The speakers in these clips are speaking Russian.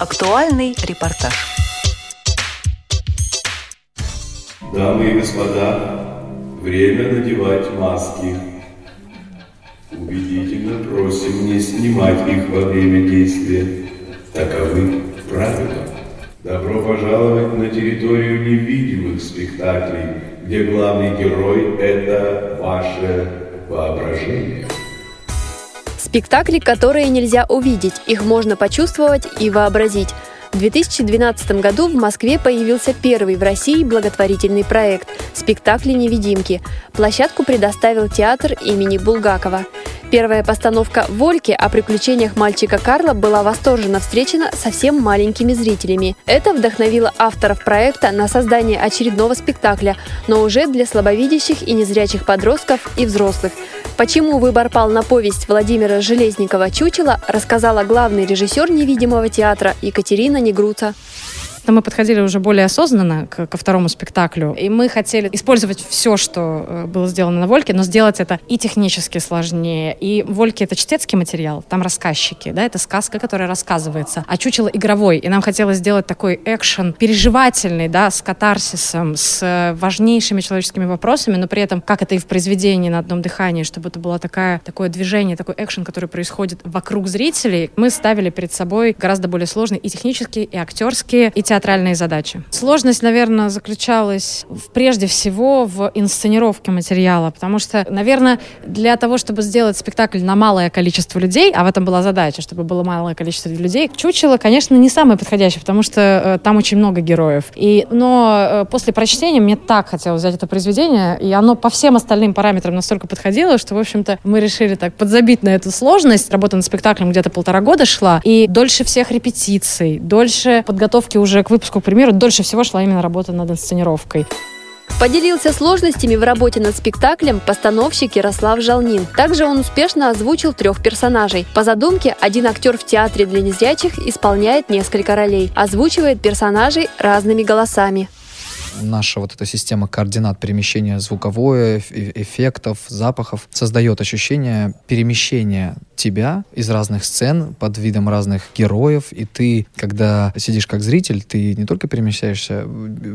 Актуальный репортаж. Дамы и господа, время надевать маски. Убедительно просим не снимать их во время действия. Таковы правила. Добро пожаловать на территорию невидимых спектаклей, где главный герой – это ваше воображение. Спектакли, которые нельзя увидеть, их можно почувствовать и вообразить. В 2012 году в Москве появился первый в России благотворительный проект «Спектакли невидимки». Площадку предоставил театр имени Булгакова. Первая постановка «Вольки» о приключениях мальчика Карла была восторженно встречена совсем маленькими зрителями. Это вдохновило авторов проекта на создание очередного спектакля, но уже для слабовидящих и незрячих подростков и взрослых. Почему выбор пал на повесть Владимира Железникова «Чучело» рассказала главный режиссер невидимого театра Екатерина Негруца что мы подходили уже более осознанно к, ко второму спектаклю, и мы хотели использовать все, что э, было сделано на Вольке, но сделать это и технически сложнее. И Вольки — это чтецкий материал, там рассказчики, да, это сказка, которая рассказывается, а чучело игровой, и нам хотелось сделать такой экшен переживательный, да, с катарсисом, с э, важнейшими человеческими вопросами, но при этом, как это и в произведении на одном дыхании, чтобы это было такая, такое движение, такой экшен, который происходит вокруг зрителей, мы ставили перед собой гораздо более сложные и технические, и актерские, и театральные театральные задачи. Сложность, наверное, заключалась в, прежде всего в инсценировке материала, потому что, наверное, для того, чтобы сделать спектакль на малое количество людей, а в этом была задача, чтобы было малое количество людей, «Чучело», конечно, не самое подходящее, потому что э, там очень много героев. И, но э, после прочтения мне так хотелось взять это произведение, и оно по всем остальным параметрам настолько подходило, что, в общем-то, мы решили так подзабить на эту сложность. Работа над спектаклем где-то полтора года шла, и дольше всех репетиций, дольше подготовки уже выпуску, к примеру, дольше всего шла именно работа над инсценировкой. Поделился сложностями в работе над спектаклем постановщик Ярослав Жалнин. Также он успешно озвучил трех персонажей. По задумке, один актер в театре для незрячих исполняет несколько ролей, озвучивает персонажей разными голосами наша вот эта система координат перемещения звуковое, эффектов, запахов создает ощущение перемещения тебя из разных сцен под видом разных героев, и ты, когда сидишь как зритель, ты не только перемещаешься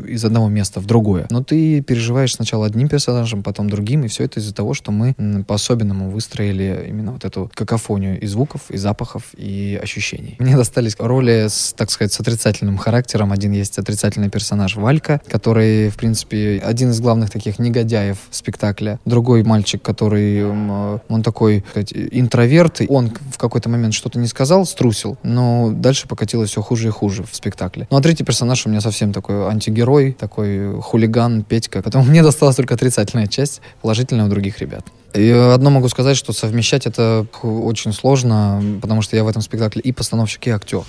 из одного места в другое, но ты переживаешь сначала одним персонажем, потом другим, и все это из-за того, что мы по-особенному выстроили именно вот эту какофонию и звуков, и запахов, и ощущений. Мне достались роли, с, так сказать, с отрицательным характером. Один есть отрицательный персонаж Валька, который, в принципе, один из главных таких негодяев спектакля. Другой мальчик, который, он такой, сказать, интроверт, он в какой-то момент что-то не сказал, струсил, но дальше покатилось все хуже и хуже в спектакле. Ну а третий персонаж у меня совсем такой антигерой, такой хулиган, Петька. Поэтому мне досталась только отрицательная часть, положительная у других ребят. И одно могу сказать, что совмещать это очень сложно, потому что я в этом спектакле и постановщик, и актер.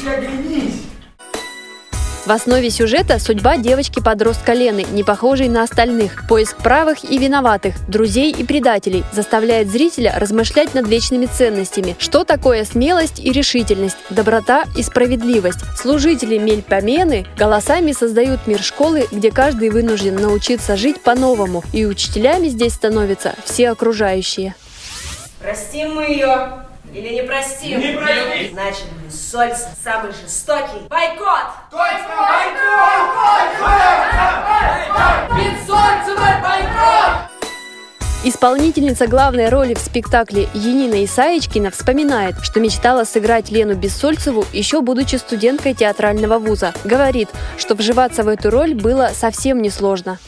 Ты лучше оглянись. В основе сюжета судьба девочки-подростка Лены, не похожей на остальных. Поиск правых и виноватых, друзей и предателей заставляет зрителя размышлять над вечными ценностями. Что такое смелость и решительность, доброта и справедливость? Служители Мельпомены голосами создают мир школы, где каждый вынужден научиться жить по-новому, и учителями здесь становятся все окружающие. Простим мы ее, или не простим? Не простим! Значит, Сольц самый жестокий. Бойкот! Точно, бойкот! Бойкот! Бессольцевый бойкот! Исполнительница главной роли в спектакле Енина Исаечкина вспоминает, что мечтала сыграть Лену Бессольцеву еще будучи студенткой театрального вуза. Говорит, что вживаться в эту роль было совсем несложно.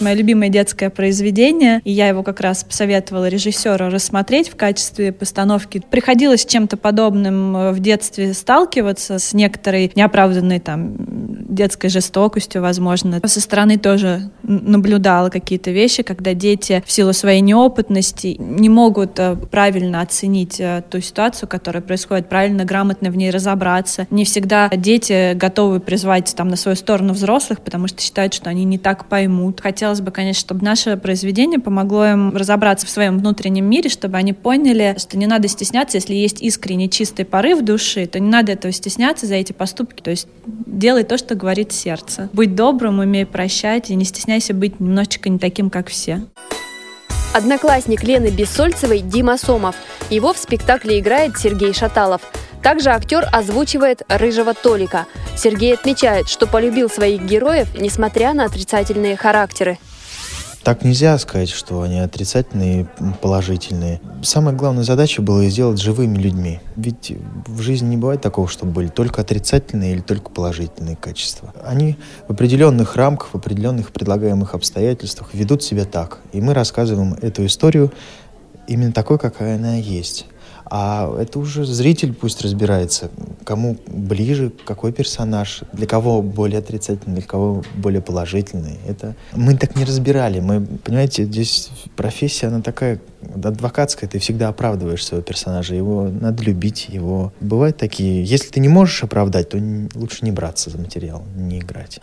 Мое любимое детское произведение, и я его как раз посоветовала режиссеру рассмотреть в качестве постановки. Приходилось чем-то подобным э, в детстве сталкиваться, с некоторой неоправданной там детской жестокостью, возможно. Со стороны тоже наблюдала какие-то вещи, когда дети в силу своей неопытности не могут э, правильно оценить э, ту ситуацию, которая происходит, правильно, грамотно в ней разобраться. Не всегда дети готовы призвать там на свою сторону взрослых, потому что считают, что они не так поймут. Хотелось бы, конечно, чтобы наше произведение помогло им разобраться в своем внутреннем мире, чтобы они поняли, что не надо стесняться, если есть искренний чистый порыв души, то не надо этого стесняться за эти поступки. То есть делай то, что говорит сердце. Будь добрым, умей прощать и не стесняйся быть немножечко не таким, как все. Одноклассник Лены Бессольцевой Дима Сомов. Его в спектакле играет Сергей Шаталов. Также актер озвучивает рыжего Толика. Сергей отмечает, что полюбил своих героев, несмотря на отрицательные характеры. Так нельзя сказать, что они отрицательные, положительные. Самая главная задача была сделать живыми людьми. Ведь в жизни не бывает такого, чтобы были только отрицательные или только положительные качества. Они в определенных рамках, в определенных предлагаемых обстоятельствах ведут себя так. И мы рассказываем эту историю именно такой, какая она есть. А это уже зритель пусть разбирается, кому ближе, какой персонаж, для кого более отрицательный, для кого более положительный. Это мы так не разбирали. Мы, понимаете, здесь профессия, она такая адвокатская, ты всегда оправдываешь своего персонажа, его надо любить, его... Бывают такие, если ты не можешь оправдать, то лучше не браться за материал, не играть.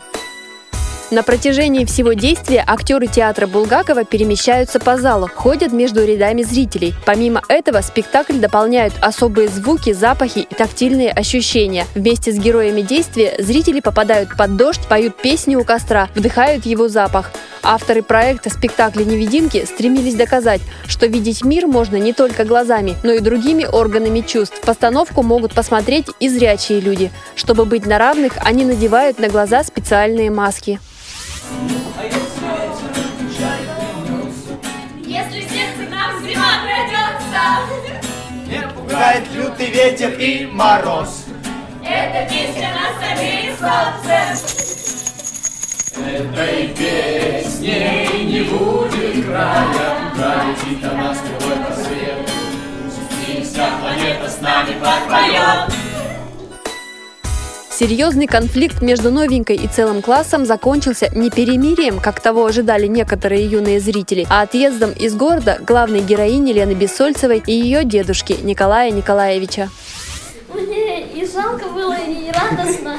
На протяжении всего действия актеры театра Булгакова перемещаются по залу, ходят между рядами зрителей. Помимо этого, спектакль дополняют особые звуки, запахи и тактильные ощущения. Вместе с героями действия зрители попадают под дождь, поют песни у костра, вдыхают его запах. Авторы проекта спектакля «Невидимки» стремились доказать, что видеть мир можно не только глазами, но и другими органами чувств. Постановку могут посмотреть и зрячие люди. Чтобы быть на равных, они надевают на глаза специальные маски. Если сердце нам зима придется, Не пугает лютый ветер и мороз. это песня нас обеих солнце. Этой песней не будет края, Пролетит она стрелой по свету. И вся планета с нами подпоет. Серьезный конфликт между новенькой и целым классом закончился не перемирием, как того ожидали некоторые юные зрители, а отъездом из города главной героини Лены Бессольцевой и ее дедушки Николая Николаевича. Мне и жалко было, и радостно.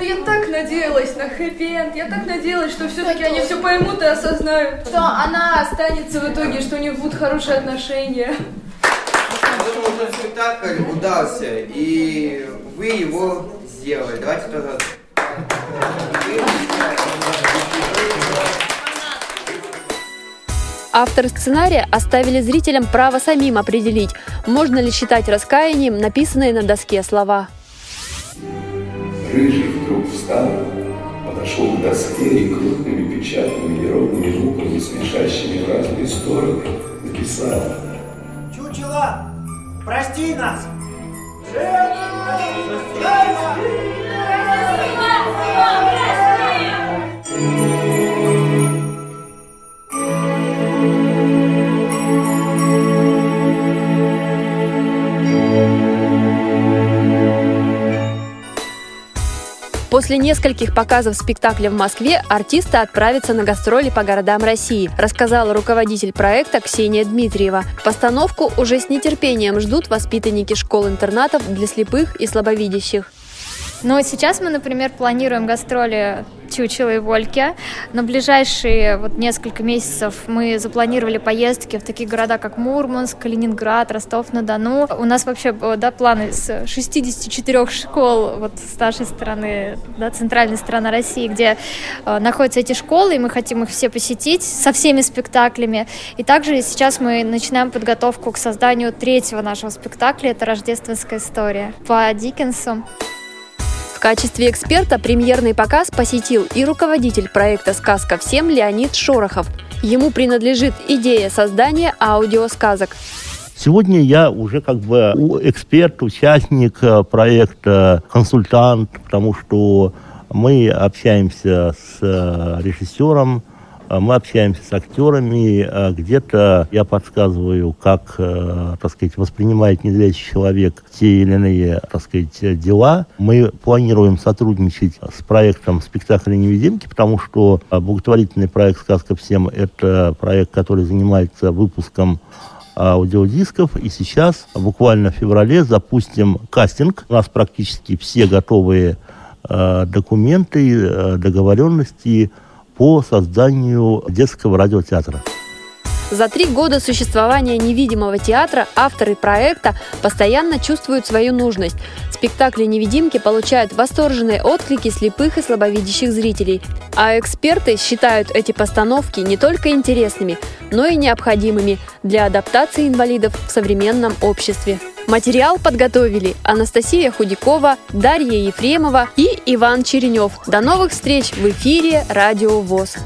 Я так надеялась на хэппи-энд, я так надеялась, что все-таки они все поймут и осознают, что она останется в итоге, что у них будут хорошие отношения. Спектакль удался, и вы его сделали. Давайте тоже... Авторы сценария оставили зрителям право самим определить, можно ли считать раскаянием написанные на доске слова. Рыжий вдруг встал, подошел к доске и крупными печатными неровными буквами, смешащими в разные стороны, написал Чучело, прости нас! После нескольких показов спектакля в Москве артисты отправятся на гастроли по городам России, рассказала руководитель проекта Ксения Дмитриева. Постановку уже с нетерпением ждут воспитанники школ-интернатов для слепых и слабовидящих. Но сейчас мы, например, планируем гастроли Чучела и Вольки. На ближайшие вот несколько месяцев мы запланировали поездки в такие города, как Мурманск, Калининград, Ростов-на-Дону. У нас вообще да, планы с 64 школ вот с нашей стороны, да, центральной стороны России, где э, находятся эти школы, и мы хотим их все посетить со всеми спектаклями. И также сейчас мы начинаем подготовку к созданию третьего нашего спектакля. Это «Рождественская история» по Диккенсу. Качестве эксперта премьерный показ посетил и руководитель проекта «Сказка всем» Леонид Шорохов. Ему принадлежит идея создания аудиосказок. Сегодня я уже как бы эксперт, участник э, проекта, консультант, потому что Мы общаемся с э, режиссером, мы общаемся с актерами, э, где-то я подсказываю, как, так сказать, воспринимает незрячий человек те или иные, так сказать, дела. Мы планируем сотрудничать с проектом «Спектакль невидимки», потому что благотворительный проект «Сказка всем» — это проект, который занимается выпуском аудиодисков. И сейчас, буквально в феврале, запустим кастинг. У нас практически все готовые Э, документы, э, договоренности по созданию детского радиотеатра. За три года существования невидимого театра авторы проекта постоянно чувствуют свою нужность. Спектакли «Невидимки» получают восторженные отклики слепых и слабовидящих зрителей. А эксперты считают эти постановки не только интересными, но и необходимыми для адаптации инвалидов в современном обществе. Материал подготовили Анастасия Худякова, Дарья Ефремова и Иван Черенев. До новых встреч в эфире «Радио ВОЗ».